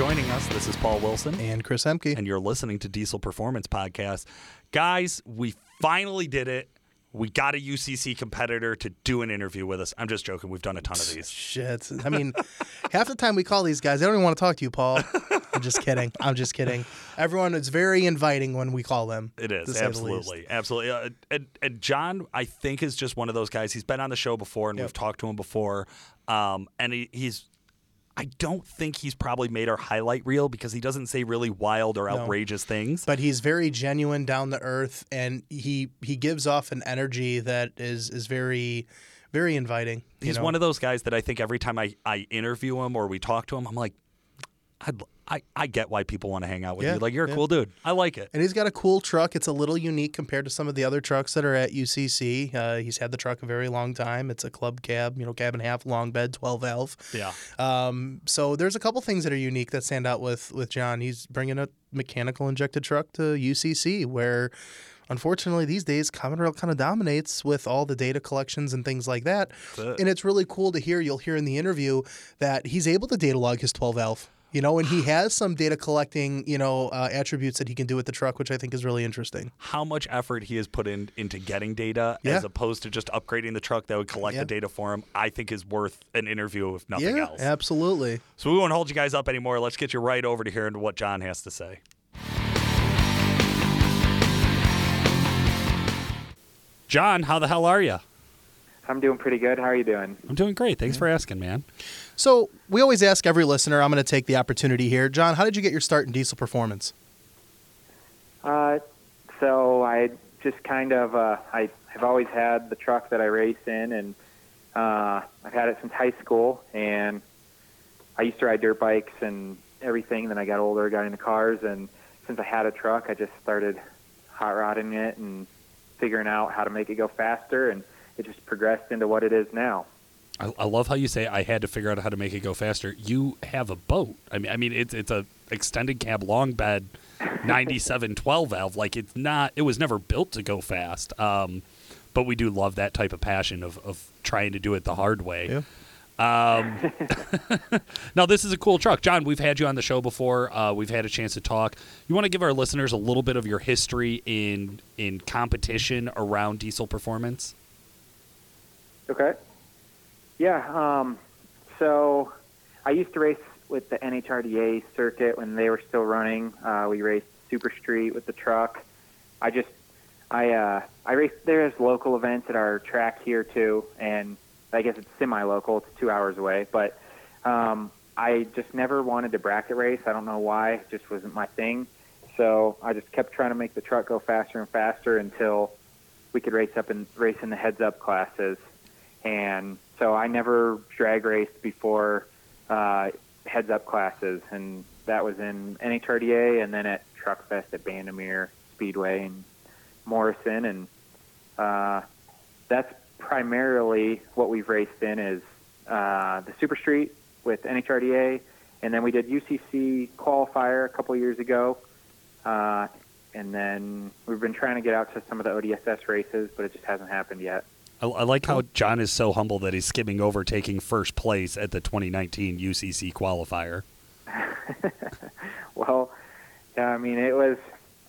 joining us. This is Paul Wilson. And Chris Emke. And you're listening to Diesel Performance Podcast. Guys, we finally did it. We got a UCC competitor to do an interview with us. I'm just joking. We've done a ton of these. Shit. I mean, half the time we call these guys, they don't even want to talk to you, Paul. I'm just kidding. I'm just kidding. Everyone is very inviting when we call them. It is to say the absolutely, absolutely. Uh, and, and John, I think, is just one of those guys. He's been on the show before, and Yep. we've talked to him before. Um, and he, he's, I don't think he's probably made our highlight reel because he doesn't say really wild or outrageous things. But he's very genuine, down to earth, and he he gives off an energy that is is very, very inviting. He's know? one of those guys that I think every time I, I interview him or we talk to him, I'm like, I'd, I I get why people want to hang out with Yeah, you. Like you're a yeah. cool dude. I like it. And he's got a cool truck. It's a little unique compared to some of the other trucks that are at UCC. Uh, he's had the truck a very long time. It's a club cab, you know, cab and a half, long bed, 12 valve. Yeah. Um, so there's a couple things that are unique that stand out with with John. He's bringing a mechanical injected truck to UCC, where unfortunately these days Common Rail kind of dominates with all the data collections and things like that. it. And it's really cool to hear. You'll hear in the interview that he's able to data log his 12 valve. You know, and he has some data collecting, you know, uh, attributes that he can do with the truck, which I think is really interesting. How much effort he has put in into getting data Yeah. as opposed to just upgrading the truck that would collect Yeah. the data for him, I think is worth an interview if nothing yeah, else. absolutely. So we won't hold you guys up anymore. Let's get you right over to hearing what John has to say. John, how the hell are you? I'm doing pretty good. How are you doing? I'm doing great. Thanks for asking, man. So we always ask every listener. I'm going to take the opportunity here, John. How did you get your start in diesel performance? Uh, so I just kind of uh, I have always had the truck that I race in, and uh, I've had it since high school. And I used to ride dirt bikes and everything. Then I got older, got into cars, and since I had a truck, I just started hot rodding it and figuring out how to make it go faster, and it just progressed into what it is now. I, I love how you say I had to figure out how to make it go faster. You have a boat. I mean, I mean, it's it's a extended cab long bed, 97 12 valve. Like it's not. It was never built to go fast. Um, but we do love that type of passion of of trying to do it the hard way. Yeah. Um, now this is a cool truck, John. We've had you on the show before. Uh, we've had a chance to talk. You want to give our listeners a little bit of your history in in competition around diesel performance? Okay. Yeah. Um, so I used to race with the NHRDA circuit when they were still running. Uh, we raced Super Street with the truck. I just I uh, I raced there's local events at our track here too, and I guess it's semi-local. It's two hours away, but um, I just never wanted to bracket race. I don't know why. It just wasn't my thing. So I just kept trying to make the truck go faster and faster until we could race up and race in the heads-up classes and so I never drag raced before uh, heads up classes, and that was in NHRDA and then at Truck Fest at Bandimere Speedway and Morrison, and uh, that's primarily what we've raced in is uh, the Super Street with NHRDA, and then we did UCC qualifier a couple years ago. Uh, and then we've been trying to get out to some of the ODSS races, but it just hasn't happened yet. I, I like how John is so humble that he's skimming over taking first place at the 2019 UCC qualifier. Well, yeah, I mean, it was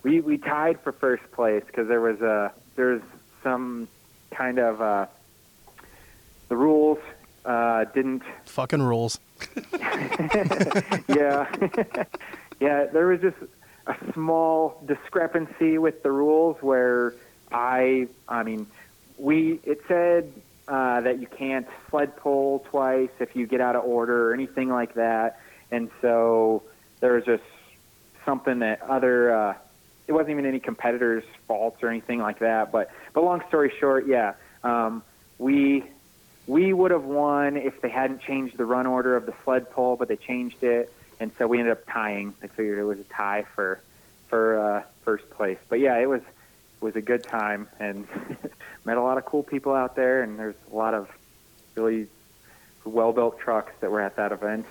we we tied for first place because there was a there's some kind of uh, the rules uh, didn't Fucking rules. yeah yeah there was just a small discrepancy with the rules where I I mean we it said uh, that you can't sled pull twice if you get out of order or anything like that and so there was just something that other uh, it wasn't even any competitors' faults or anything like that. But but long story short, yeah, um, we we would have won if they hadn't changed the run order of the sled pull, but they changed it, and so we ended up tying. I figured it was a tie for for uh, first place. But yeah, it was was a good time and met a lot of cool people out there, and there's a lot of really well built trucks that were at that event.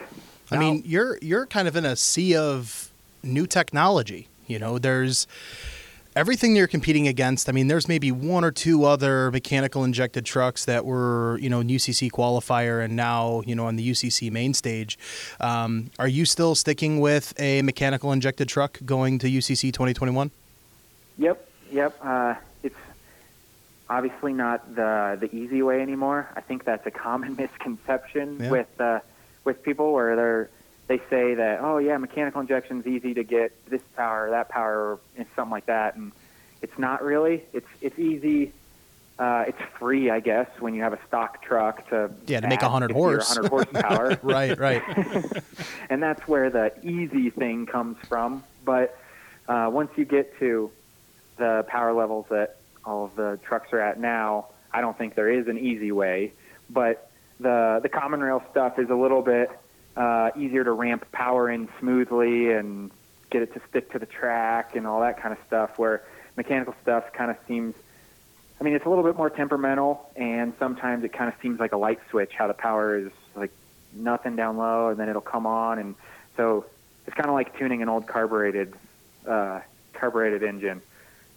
I mean, you're you're kind of in a sea of new technology. You know, there's everything you're competing against, I mean, there's maybe one or two other mechanical injected trucks that were, you know, in UCC qualifier and now, you know, on the UCC main stage. Um, are you still sticking with a mechanical injected truck going to UCC 2021? Yep, yep. Uh, it's obviously not the the easy way anymore. I think that's a common misconception Yeah. with uh, with people where they're they say that oh yeah, mechanical injection's easy to get this power, that power, and something like that, and it's not really. It's it's easy. Uh, it's free, I guess, when you have a stock truck to Yeah, to make add 100 horse. 100 horsepower. Right, right. and that's where the easy thing comes from. But uh, once you get to the power levels that all of the trucks are at now, I don't think there is an easy way. But the the common rail stuff is a little bit uh, easier to ramp power in smoothly and get it to stick to the track and all that kind of stuff. Where mechanical stuff kind of seems I mean, it's a little bit more temperamental, and sometimes it kind of seems like a light switch, how the power is like nothing down low, and then it'll come on, and so it's kind of like tuning an old carbureted uh, carbureted engine.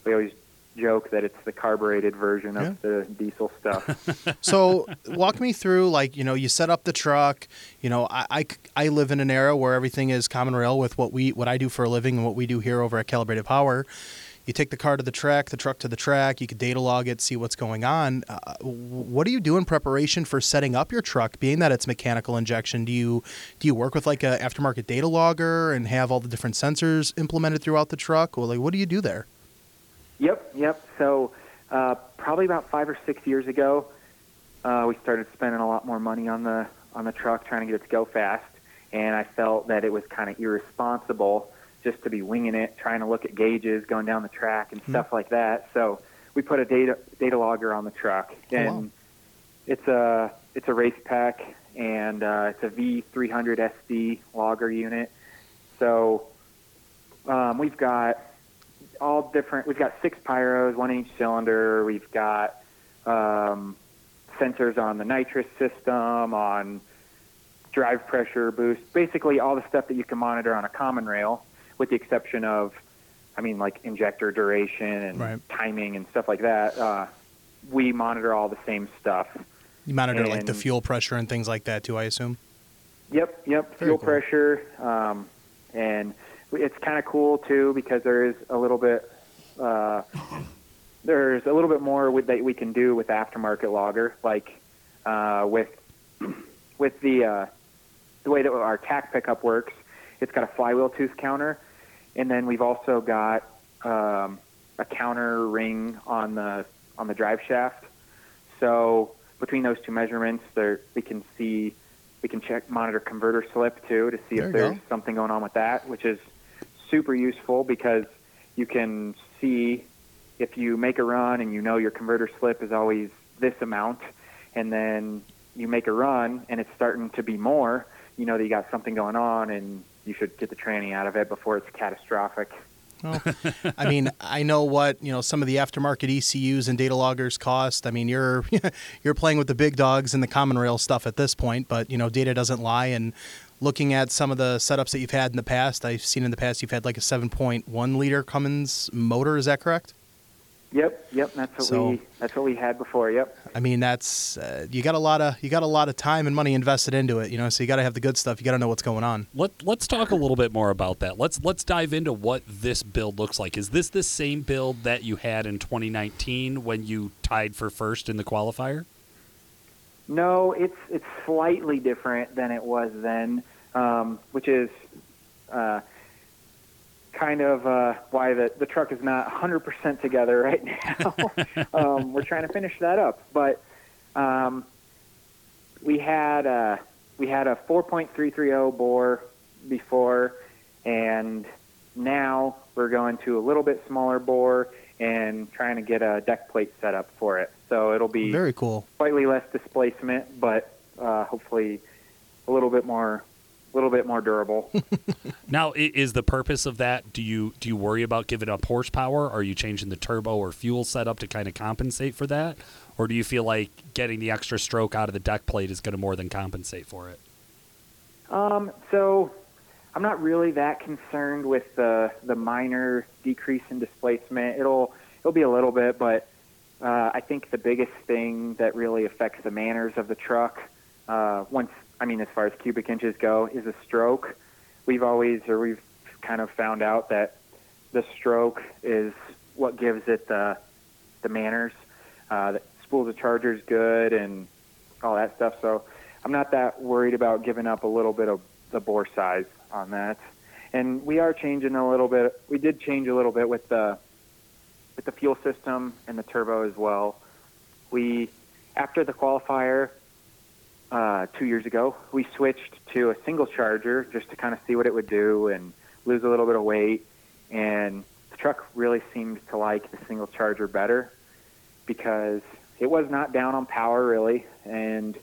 We always joke that it's the carbureted version of the diesel stuff. so walk me through like you know you set up the truck you know I, I, I live in an era where everything is common rail with what we what i do for a living and what we do here over at calibrated power. You take the car to the track the truck to the track you could data log it see what's going on. Uh, what do you do in preparation for setting up your truck being that it's mechanical injection? Do you do you work with like a aftermarket data logger and have all the different sensors implemented throughout the truck? Or like what do you do there Yep, yep. So uh, probably about five or six years ago, uh, we started spending a lot more money on the on the truck, trying to get it to go fast. And I felt that it was kind of irresponsible just to be winging it, trying to look at gauges going down the track and stuff like that. So we put a data data logger on the truck, Oh, and wow. it's a it's a race pack, and uh, it's a V300 SD logger unit. So um, we've got all different. We've got six pyros, one in each cylinder. We've got um, sensors on the nitrous system, on drive pressure boost, basically all the stuff that you can monitor on a common rail, with the exception of, I mean, like injector duration and Right. timing and stuff like that. Uh, we monitor all the same stuff. you monitor like the fuel pressure and things like that too i assume Yep, yep. Very Fuel cool. pressure, um, and it's kind of cool too because there is a little bit. Uh, there's a little bit more with, that we can do with aftermarket logger, like uh, with with the uh, the way that our tach pickup works. It's got a flywheel tooth counter, and then we've also got um, a counter ring on the on the drive shaft. So between those two measurements, there we can see we can check monitor converter slip too to see There if there's go. something going on with that, which is super useful because you can see if you make a run and you know your converter slip is always this amount, and then you make a run and it's starting to be more, you know that you got something going on and you should get the tranny out of it before it's catastrophic. Well, I mean, I know what you know some of the aftermarket ECUs and data loggers cost. I mean, you're you're playing with the big dogs and the common rail stuff at this point, but you know, data doesn't lie. And looking at some of the setups that you've had in the past, I've seen in the past you've had like a 7.1 liter Cummins motor. Is that correct? Yep, yep, that's what So- we that's what we had before. Yep. I mean, that's uh, you got a lot of you got a lot of time and money invested into it. You know, so you got to have the good stuff. You got to know what's going on. Let Let's talk a little bit more about that. Let's Let's dive into what this build looks like. Is this the same build that you had in 2019 when you tied for first in the qualifier? No, it's it's slightly different than it was then, um, which is uh, kind of uh, why the the truck is not 100% together right now. um, we're trying to finish that up, but um, we had uh, we had a 4.330 bore before, and now we're going to a little bit smaller bore and trying to get a deck plate set up for it. So it'll be Very cool. slightly less displacement, but uh, hopefully a little bit more, a little bit more durable. Now, is the purpose of that? Do you do you worry about giving up horsepower? Are you changing the turbo or fuel setup to kind of compensate for that, or do you feel like getting the extra stroke out of the deck plate is going to more than compensate for it? um, so I'm not really that concerned with the the minor decrease in displacement. It'll it'll be a little bit, but uh, I think the biggest thing that really affects the manners of the truck, uh, once I mean as far as cubic inches go, is a stroke. We've always or we've kind of found out that the stroke is what gives it the the manners. Uh, that spools of charger is good and all that stuff. So I'm not that worried about giving up a little bit of the bore size on that. And we are changing a little bit. We did change a little bit with the with the fuel system and the turbo as well. We after the qualifier uh, two years ago, we switched to a single charger just to kind of see what it would do and lose a little bit of weight. And the truck really seems to like the single charger better because it was not down on power really, and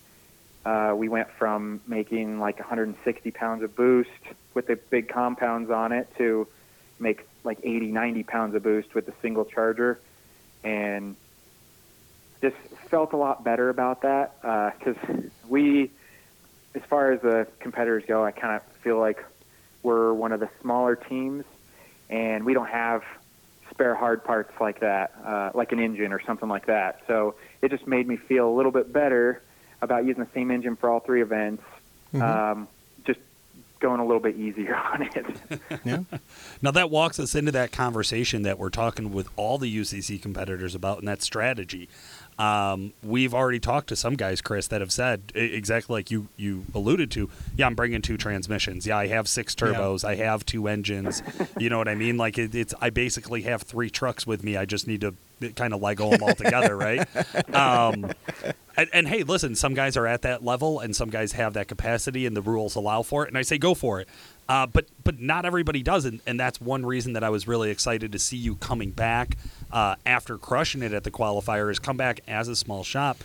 uh, we went from making like 160 pounds of boost with the big compounds on it to make like 80, 90 pounds of boost with the single charger, and just felt a lot better about that because uh, we, as far as the competitors go, I kind of feel like we're one of the smaller teams, and we don't have spare hard parts like that, uh, like an engine or something like that. So it just made me feel a little bit better about using the same engine for all three events. Mm-hmm. Um, just going a little bit easier on it. yeah. Now that walks us into that conversation that we're talking with all the UCC competitors about, and that strategy. Um, we've already talked to some guys, Chris, that have said exactly like you you alluded to. Yeah, I'm bringing two transmissions. Yeah, I have six turbos. Yeah. I have two engines. you know what I mean? Like it, it's I basically have three trucks with me. I just need to kind of Lego them all together, right? Um, and, and, hey, listen, some guys are at that level, and some guys have that capacity, and the rules allow for it. And I say go for it. Uh, but but not everybody does, and, and that's one reason that I was really excited to see you coming back uh, after crushing it at the qualifier. Is come back as a small shop.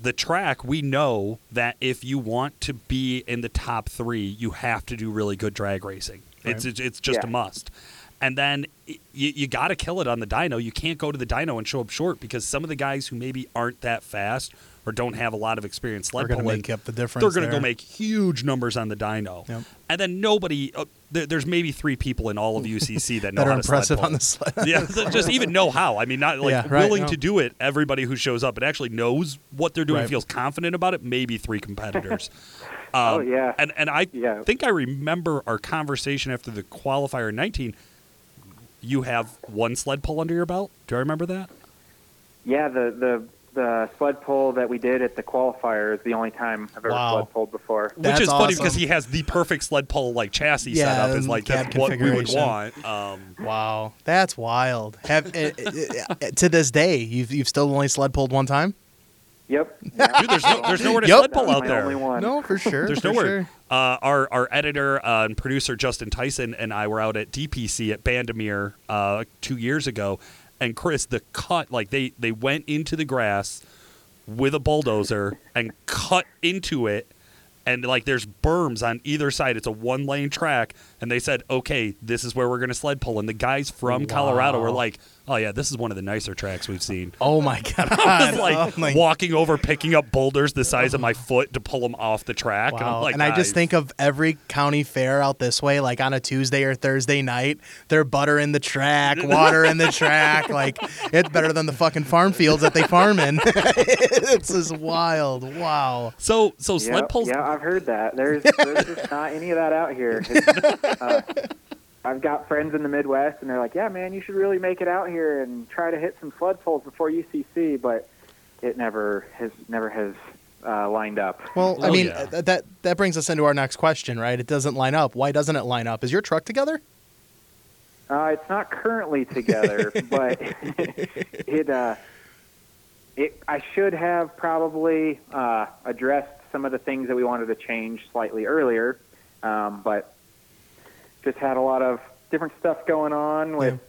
The track, we know that if you want to be in the top three, you have to do really good drag racing. Right. It's, it's, it's just yeah. a must and then you, you got to kill it on the dyno. You can't go to the dyno and show up short because some of the guys who maybe aren't that fast or don't have a lot of experience sled they're going to make up the difference. They're going to go make huge numbers on the dyno, yep. and then nobody. Uh, there, there's maybe three people in all of UCC that know that are impressive on the sled. yeah, just even know how. I mean, not like yeah, right, willing no. to do it. Everybody who shows up and actually knows what they're doing, right. feels confident about it. Maybe three competitors. Um, oh yeah, and and I yeah. think I remember our conversation after the qualifier 19 you have one sled pull under your belt. Do I remember that? Yeah, the the the sled pull that we did at the qualifier is the only time I've ever wow. sled pulled before. That's Which is awesome. funny because he has the perfect sled pull like chassis yeah, setup. Is like that's what we would want. Um, wow, that's wild. Have it, it, it, to this day, you've you've still only sled pulled one time. Yep. Dude, there's no, there's nowhere to yep. sled pull out there. No, for sure. There's for nowhere. Sure. Uh, our our editor uh, and producer Justin Tyson and I were out at DPC at Bandimere uh, two years ago, and Chris, the cut like they they went into the grass with a bulldozer and cut into it and like there's berms on either side. It's a one lane track, and they said, okay, this is where we're gonna sled pull. And the guys from wow. Colorado were like, oh yeah, this is one of the nicer tracks we've seen. Oh my god! I was oh like oh my... walking over, picking up boulders the size of my foot to pull them off the track. Wow. And, I'm like, and I just think of every county fair out this way, like on a Tuesday or Thursday night, they're buttering the track, water in the track. Like it's better than the fucking farm fields that they farm in. it's just wild. Wow. So so sled yep, pulls. Yeah, I've heard that. There's there's just not any of that out here. Uh, I've got friends in the Midwest, and they're like, "Yeah, man, you should really make it out here and try to hit some sled pulls before UCC." But it never has never has uh, lined up. Well, I Oh, mean yeah. th- that that brings us into our next question, right? It doesn't line up. Why doesn't it line up? Is your truck together? Uh, it's not currently together, but it uh, it I should have probably uh, addressed some of the things that we wanted to change slightly earlier, um, but just had a lot of different stuff going on with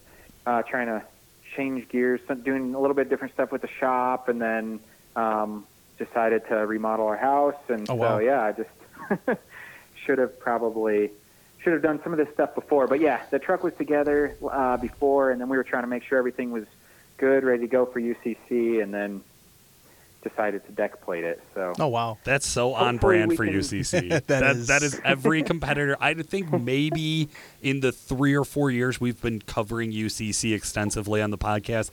uh, trying to change gears, some- doing a little bit different stuff with the shop, and then um, decided to remodel our house. And Oh, wow. so yeah, I just should have probably should have done some of this stuff before. But yeah, the truck was together uh, before, and then we were trying to make sure everything was good, ready to go for UCC, and then decided to deck plate it. So Oh wow. That's so on Hopefully brand for can- UCC. That that, is. that is every competitor. I think maybe in the three or four years we've been covering UCC extensively on the podcast,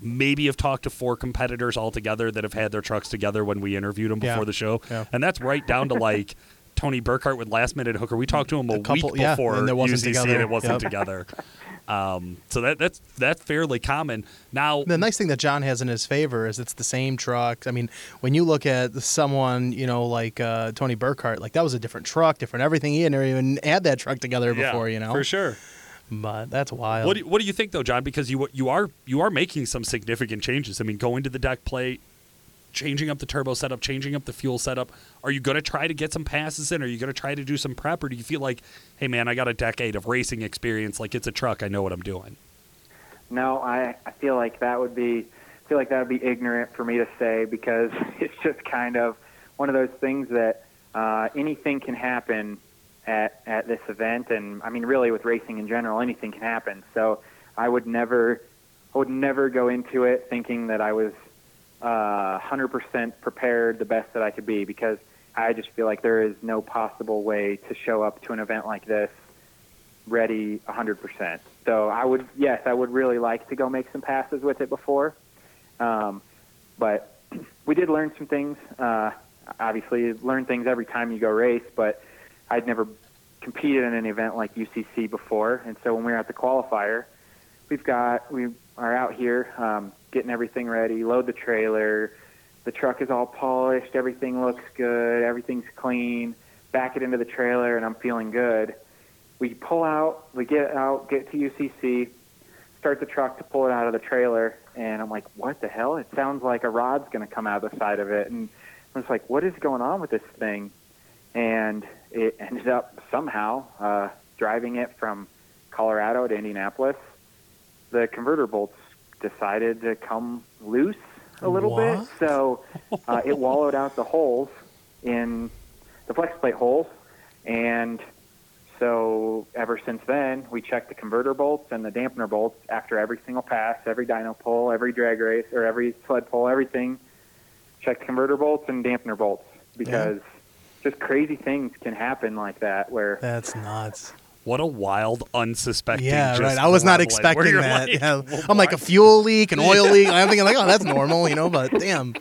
maybe have talked to four competitors altogether that have had their trucks together when we interviewed them Yeah. before the show, Yeah. and that's right down to like. Tony Burkhart with Last Minute Hooker. We talked to him a, A couple- week yeah, before and it wasn't UCC, together. and it wasn't Yep. together. Um, so that that's that's fairly common. Now, The nice thing that John has in his favor is it's the same truck. I mean, when you look at someone, you know, like uh, Tony Burkhart, like that was a different truck, different everything. He had never even had that truck together yeah, before, you know. for sure. But that's wild. What do you, what do you think though, John? Because you you are you are making some significant changes. I mean, going to the deck plate, changing up the turbo setup, changing up the fuel setup. Are you going to try to get some passes in? Are you going to try to do some prep, or do you feel like, hey man, I got a decade of racing experience. Like it's a truck, I know what I'm doing. No, I, I feel like that would be I feel like that would be ignorant for me to say because it's just kind of one of those things that uh, anything can happen at at this event, and I mean really with racing in general, anything can happen. So I would never I would never go into it thinking that I was uh, 100% prepared, the best that I could be, because I just feel like there is no possible way to show up to an event like this ready 100%. So I would, yes, I would really like to go make some passes with it before. Um, but we did learn some things. Uh, obviously, you learn things every time you go race, but I'd never competed in an event like UCC before. And so when we were at the qualifier, we've got, we are out here um, getting everything ready, load the trailer. The truck is all polished. Everything looks good. Everything's clean. Back it into the trailer, and I'm feeling good we pull out, we get out, get to UCC, start the truck to pull it out of the trailer, and I'm like, what the hell? It sounds like a rod's going to come out of the side of it. And I was like, what is going on with this thing? And it ended up somehow uh, driving it from Colorado to Indianapolis. The converter bolts decided to come loose a little bit, so uh, it wallowed out the holes in the flex plate holes, and so ever since then, we check the converter bolts and the dampener bolts after every single pass, every dyno pull, every drag race, or every sled pull, everything. Check converter bolts and dampener bolts because just crazy things can happen like that. Where That's nuts. What a wild, unsuspecting. Yeah, just right. I was not level in- where expecting that. like, yeah. well, I'm like a fuel leak, an oil leak. I'm thinking like, oh, that's normal, you know. But damn,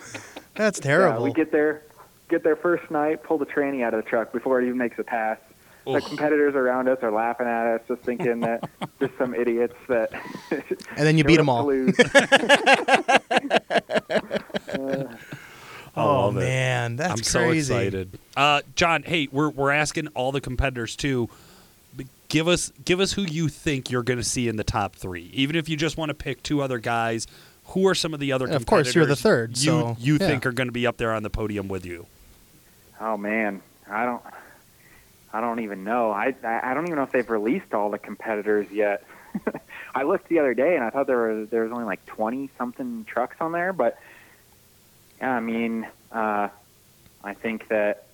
that's yeah, terrible. we get there, get there first night, pull the tranny out of the truck before it even makes a pass. The competitors around us are laughing at us, just thinking that just some idiots that. and then you beat them all. lose. oh man, that's I'm so excited. Uh, John, hey, we're we're asking all the competitors too. B- Give us give us who you think you're going to see in the top three. Even if you just want to pick two other guys, who are some of the other? Of course, you're the third, You so, you yeah. think are going to be up there on the podium with you? Oh man, I don't, I don't even know. I I I don't even know if they've released all the competitors yet. I looked the other day and I thought there was there was only like twenty something trucks on there, but yeah, I mean, uh, I think that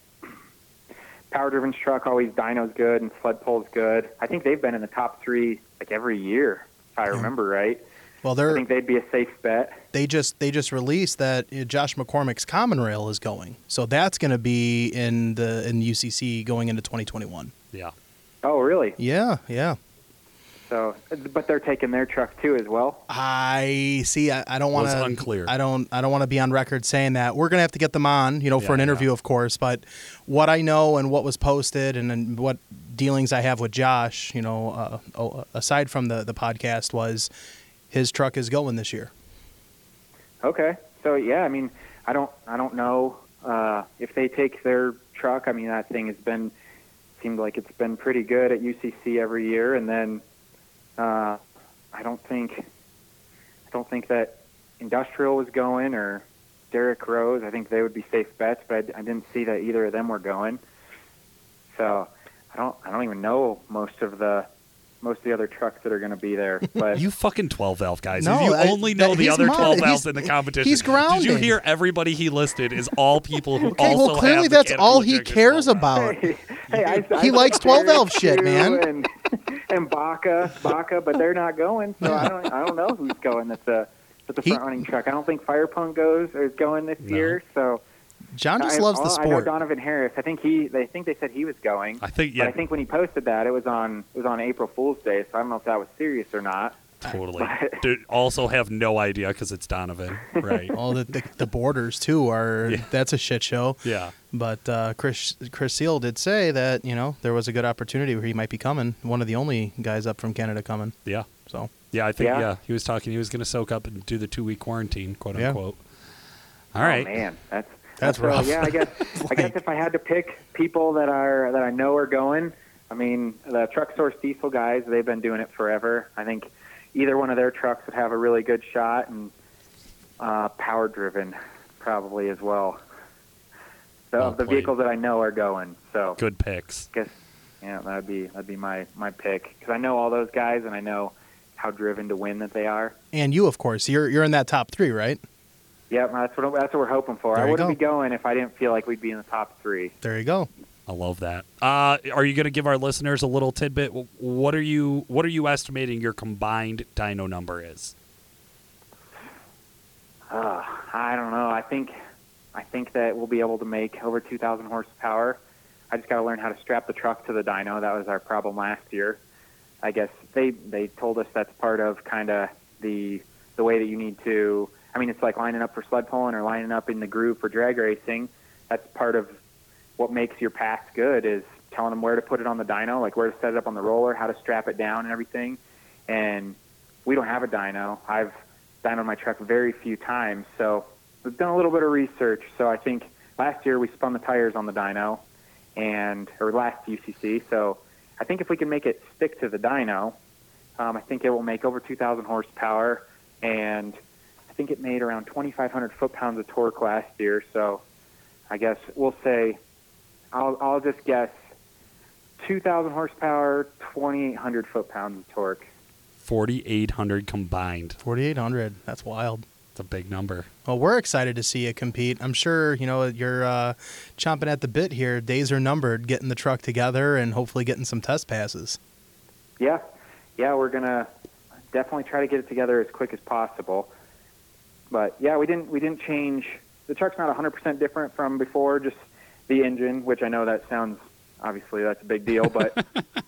Power Driven's truck always dyno's good and sled pull's good. I think they've been in the top three like every year, if I remember right. Well, I they're I think they'd be a safe bet. they just they just released that uh, Josh McCormick's Common Rail is going, so that's going to be in the in UCC going into 2021. Yeah. Oh, really? Yeah, yeah. So, but they're taking their truck too as well. I see. I, I don't want to. unclear. I don't. I don't want to be on record saying that. We're gonna have to get them on, you know, for Yeah, an yeah. interview, of course. But what I know and what was posted and, and what dealings I have with Josh, you know, uh, oh, aside from the the podcast, was his truck is going this year. Okay. So yeah, I mean, I don't, I don't know uh, if they take their truck. I mean, that thing has been seemed like it's been pretty good at UCC every year, and then uh, I don't think, I don't think that Industrial was going or Derek Rose. I think they would be safe bets, but I, I didn't see that either of them were going. So I don't, I don't even know most of the. Most of the other trucks that are going to be there, but You fucking 12 valve guys. No, if you I- only know that- the other mod- 12 he's- valves in the competition. he's grounded. Did you hear everybody he listed is all people who Okay, also well, clearly have that's all he cares about. hey, hey, I, I He like likes 12 valve shit, man. And, and Baca, Baca, but they're not going, so I don't, I don't know who's going. That's a, with the He- front running truck. I don't think Fire Punk goes or is going this No. year. So John just I, loves the all- I know sport. Donovan Harris. I think he. They think they said he was going. I think But yeah, I think when he posted that, it was on it was on April Fool's Day. So I don't know if that was serious or not. Totally. But- Dude, also have no idea because it's Donovan, right? All the, the the borders too are Yeah. that's a shit show. yeah. But uh, Chris Chris Seal did say that you know there was a good opportunity where he might be coming. One of the only guys up from Canada coming. Yeah. So Yeah, I think yeah. Yeah. he was talking. He was going to soak up and do the two week quarantine, quote Yeah. unquote. All right, Oh, man, that's That's so, rough. yeah, I guess I guess if I had to pick people that are that I know are going, I mean the truck source diesel guys, they've been doing it forever. I think either one of their trucks would have a really good shot, and uh, power driven probably as well. So Well the vehicles that I know are going, so good picks. guess yeah, that'd be that'd be my my pick because I know all those guys and I know how driven to win that they are. and you of course you're you're in that top three, right? Yep, that's what that's what we're hoping for. There I wouldn't go. be going if I didn't feel like we'd be in the top three. There you go. I love that. Uh, are you going to give our listeners a little tidbit? What are you What are you estimating your combined dyno number is? Uh, I don't know. I think I think that we'll be able to make over 2,000 horsepower. I just got to learn how to strap the truck to the dyno. That was our problem last year. I guess they they told us that's part of kind of the the way that you need to. I mean, it's like lining up for sled pulling or lining up in the groove for drag racing. That's part of what makes your pass good is telling them where to put it on the dyno, like where to set it up on the roller, how to strap it down, and everything. And we don't have a dyno. I've dynoed my truck very few times, so we've done a little bit of research. So I think last year we spun the tires on the dyno, and or last UCC. So I think if we can make it stick to the dyno, um, I think it will make over 2,000 horsepower, and I think it made around 2,500 foot-pounds of torque last year. So I guess we'll say I'll I'll just guess 2,000 horsepower, 2,800 foot-pounds of torque. Forty eight hundred combined. Forty eight hundred. That's wild. It's a big number. Well, we're excited to see you compete. I'm sure you know you're uh, chomping at the bit here. Days are numbered, getting the truck together and hopefully getting some test passes. Yeah, yeah, we're gonna definitely try to get it together as quick as possible. But yeah, we didn't we didn't change. The truck's not 100% different from before, just the engine, which I know that sounds obviously that's a big deal, but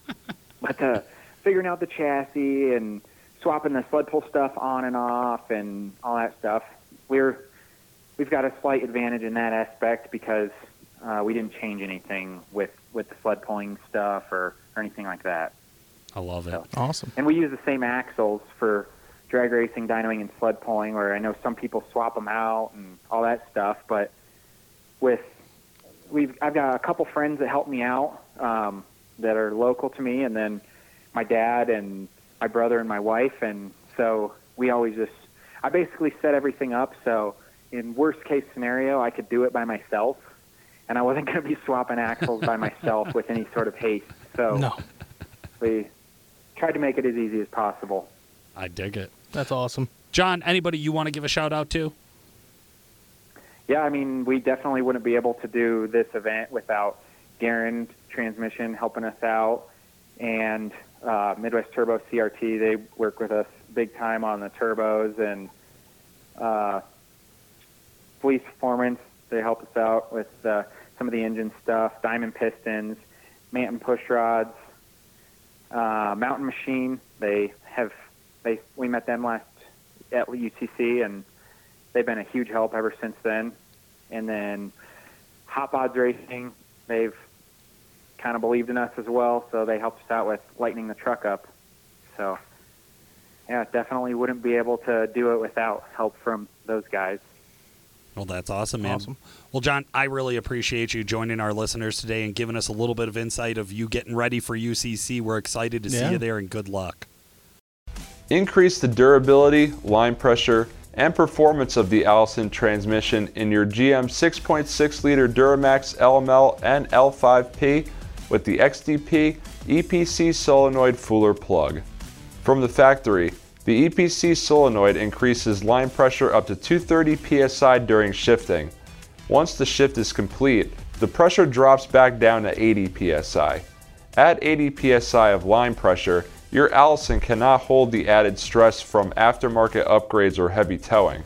but uh, figuring out the chassis and swapping the sled pull stuff on and off and all that stuff, we're we've got a slight advantage in that aspect because uh, we didn't change anything with with the sled pulling stuff or, or anything like that. I love it. So- Awesome. And we use the same axles for drag racing, dynoing, and sled pulling, where I know some people swap them out and all that stuff. But with we've I've got a couple friends that help me out um, that are local to me, and then my dad and my brother and my wife, and so we always just I basically set everything up so in worst case scenario I could do it by myself, and I wasn't going to be swapping axles by myself with any sort of haste. So No, we tried to make it as easy as possible. I dig it. that's awesome. John, anybody you want to give a shout out to? Yeah, I mean, we definitely wouldn't be able to do this event without Goerend Transmission helping us out and uh, Midwest Turbo CRT. They work with us big time on the turbos and uh, Fleece Performance. They help us out with uh, some of the engine stuff. Diamond Pistons, Manton Push Rods, uh, Mountain Machine. They have they we met them last at UTC and they've been a huge help ever since then. And then Hot Bods Racing, they've kind of believed in us as well, so they helped us out with lightening the truck up. So, yeah, definitely wouldn't be able to do it without help from those guys. Well, that's awesome, man. Awesome. Well, John, I really appreciate you joining our listeners today and giving us a little bit of insight of you getting ready for UCC. We're excited to see you there, and good luck. Increase the durability, line pressure, and performance of the Allison transmission in your GM 6.6 liter Duramax LML and L5P with the XDP EPC solenoid Fooler plug. From the factory, the EPC solenoid increases line pressure up to 230 psi during shifting. Once the shift is complete, the pressure drops back down to 80 psi. At 80 psi of line pressure, your Allison cannot hold the added stress from aftermarket upgrades or heavy towing.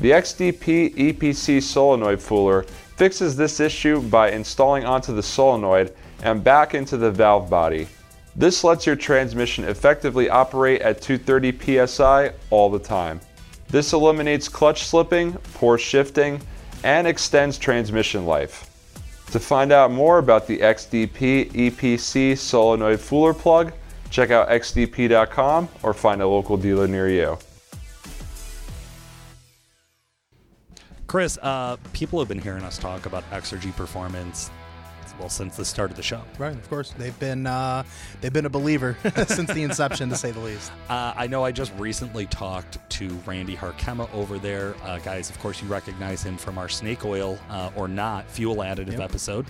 The XDP EPC solenoid fooler fixes this issue by installing onto the solenoid and back into the valve body. This lets your transmission effectively operate at 230 psi all the time. This eliminates clutch slipping, poor shifting, and extends transmission life. To find out more about the XDP EPC solenoid fooler plug, check out xdp.com or find a local dealer near you. Chris, uh, people have been hearing us talk about Exergy performance well since the start of the show. Right, of course. They've been uh, they've been a believer since the inception, to say the least. Uh, I know I just recently talked to Randy Harkema over there. Uh, guys, of course, you recognize him from our snake oil uh, or not fuel additive yep. episode.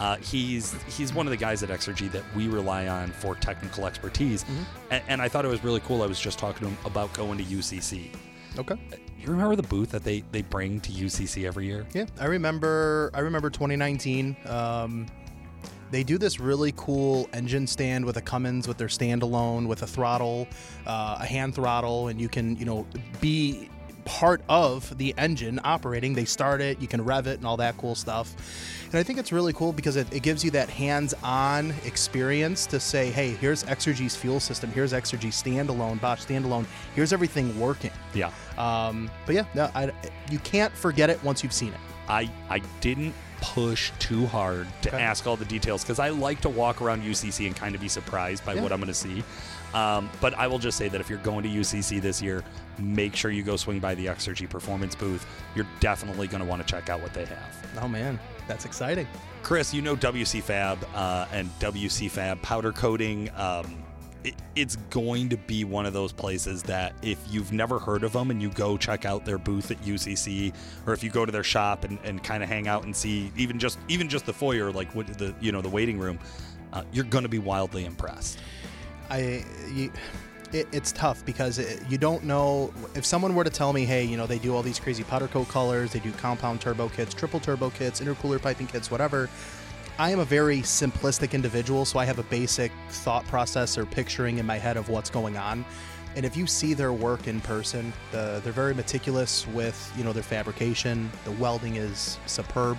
Uh, he's he's one of the guys at Exergy that we rely on for technical expertise, mm-hmm. and, and I thought it was really cool. I was just talking to him about going to UCC. Okay. You remember the booth that they, they bring to UCC every year? Yeah, I remember. I remember 2019. Um, they do this really cool engine stand with a Cummins with their standalone with a throttle, uh, a hand throttle, and you can you know be part of the engine operating. They start it, you can rev it, and all that cool stuff. And I think it's really cool because it, it gives you that hands on experience to say, hey, here's Exergy's fuel system, here's Exergy standalone, Bosch standalone, here's everything working. Yeah. Um, but yeah, no, I, you can't forget it once you've seen it. I, I didn't push too hard to okay. ask all the details because I like to walk around UCC and kind of be surprised by yeah. what I'm going to see. Um, but I will just say that if you're going to UCC this year, make sure you go swing by the Exergy Performance booth. You're definitely going to want to check out what they have. Oh, man. That's exciting. Chris, you know WC Fab uh, and WC Fab powder coating. Um, it, it's going to be one of those places that if you've never heard of them and you go check out their booth at UCC, or if you go to their shop and, and kind of hang out and see even just even just the foyer, like what the you know the waiting room, uh, you're going to be wildly impressed. I. You, it, it's tough because it, you don't know if someone were to tell me, hey, you know, they do all these crazy powder coat colors, they do compound turbo kits, triple turbo kits, intercooler piping kits, whatever. I am a very simplistic individual, so I have a basic thought process or picturing in my head of what's going on. And if you see their work in person, the, they're very meticulous with you know their fabrication. The welding is superb,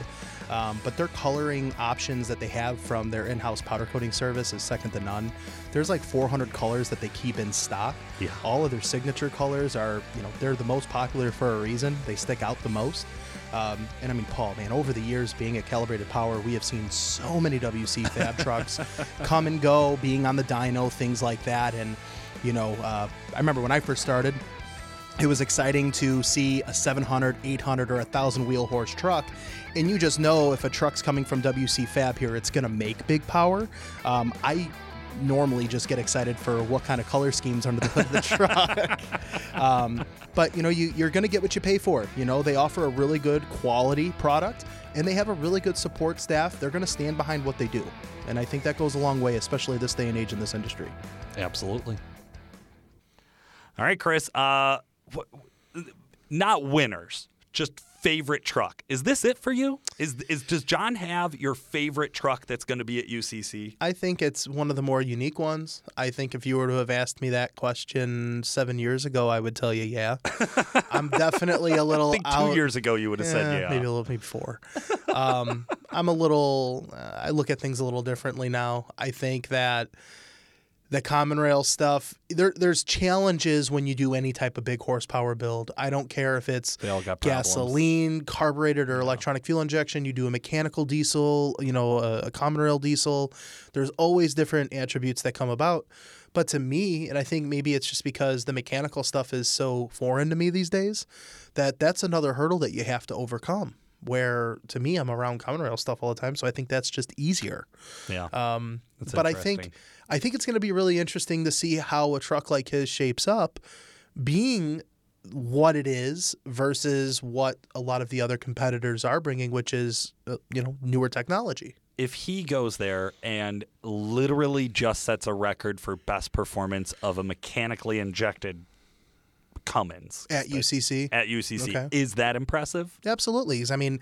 um, but their coloring options that they have from their in-house powder coating service is second to none. There's like 400 colors that they keep in stock. Yeah. All of their signature colors are you know they're the most popular for a reason. They stick out the most. Um, and I mean, Paul, man, over the years being at Calibrated Power, we have seen so many WC fab trucks come and go, being on the dyno, things like that. And, you know, uh, I remember when I first started, it was exciting to see a 700, 800, or 1,000 wheel horse truck. And you just know if a truck's coming from WC Fab here, it's going to make big power. Um, I normally just get excited for what kind of color schemes under the hood of the truck. um, but you know, you, you're going to get what you pay for. You know, they offer a really good quality product, and they have a really good support staff. They're going to stand behind what they do, and I think that goes a long way, especially this day and age in this industry. Absolutely. All right, Chris. Uh, not winners, just favorite truck. Is this it for you? Is is does John have your favorite truck that's going to be at UCC? I think it's one of the more unique ones. I think if you were to have asked me that question seven years ago, I would tell you yeah. I'm definitely a little. I think two out, years ago you would have said yeah. Maybe a little, maybe four. um, I'm a little. Uh, I look at things a little differently now. I think that the common rail stuff. There there's challenges when you do any type of big horsepower build. I don't care if it's gasoline carbureted or yeah. electronic fuel injection. You do a mechanical diesel you know a, a common rail diesel. There's always different attributes that come about. But to me and i think maybe it's just because the mechanical stuff is so foreign to me these days that that's another hurdle that you have to overcome where to me I'm around common rail stuff all the time, so I think that's just easier. Yeah. Um, but I think I think it's going to be really interesting to see how a truck like his shapes up, being what it is versus what a lot of the other competitors are bringing, which is uh, you know newer technology. If he goes there and literally just sets a record for best performance of a mechanically injected Cummins At UCC? At UCC, Okay. is that impressive? Absolutely. I mean,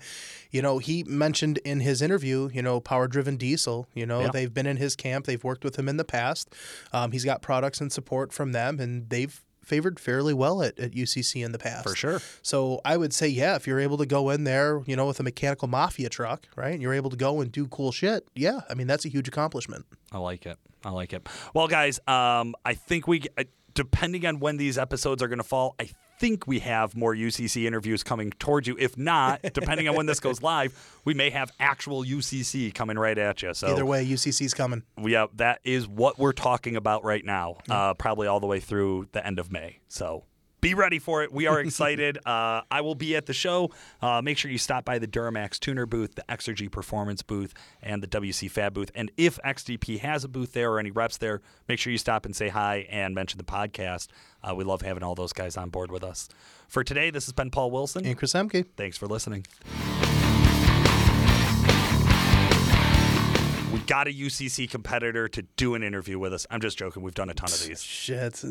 you know, he mentioned in his interview, you know, power driven diesel. You know, Yeah. they've been in his camp, they've worked with him in the past. Um, he's got products and support from them, and they've favored fairly well at, at UCC in the past. For sure. So I would say, yeah, if you're able to go in there, you know, with a mechanical mafia truck, right, and you're able to go and do cool shit, yeah, I mean, that's a huge accomplishment. I like it. I like it. Well, guys, um, I think we, uh, depending on when these episodes are going to fall, I think we have more UCC interviews coming towards you. If not, depending on when this goes live, we may have actual UCC coming right at you. So Either way, UCC's coming. yeah, that is what we're talking about right now. Uh, probably all the way through the end of May. So be ready for it. We are excited. uh, I will be at the show. Uh, make sure you stop by the Duramax Tuner booth, the Exergy Performance booth, and the WC Fab booth. And if XDP has a booth there or any reps there, make sure you stop and say hi and mention the podcast. Uh, we love having all those guys on board with us. For today, this has been Paul Wilson. And Chris Emke. Thanks for listening. We got a UCC competitor to do an interview with us. I'm just joking. We've done a ton of these. Shit.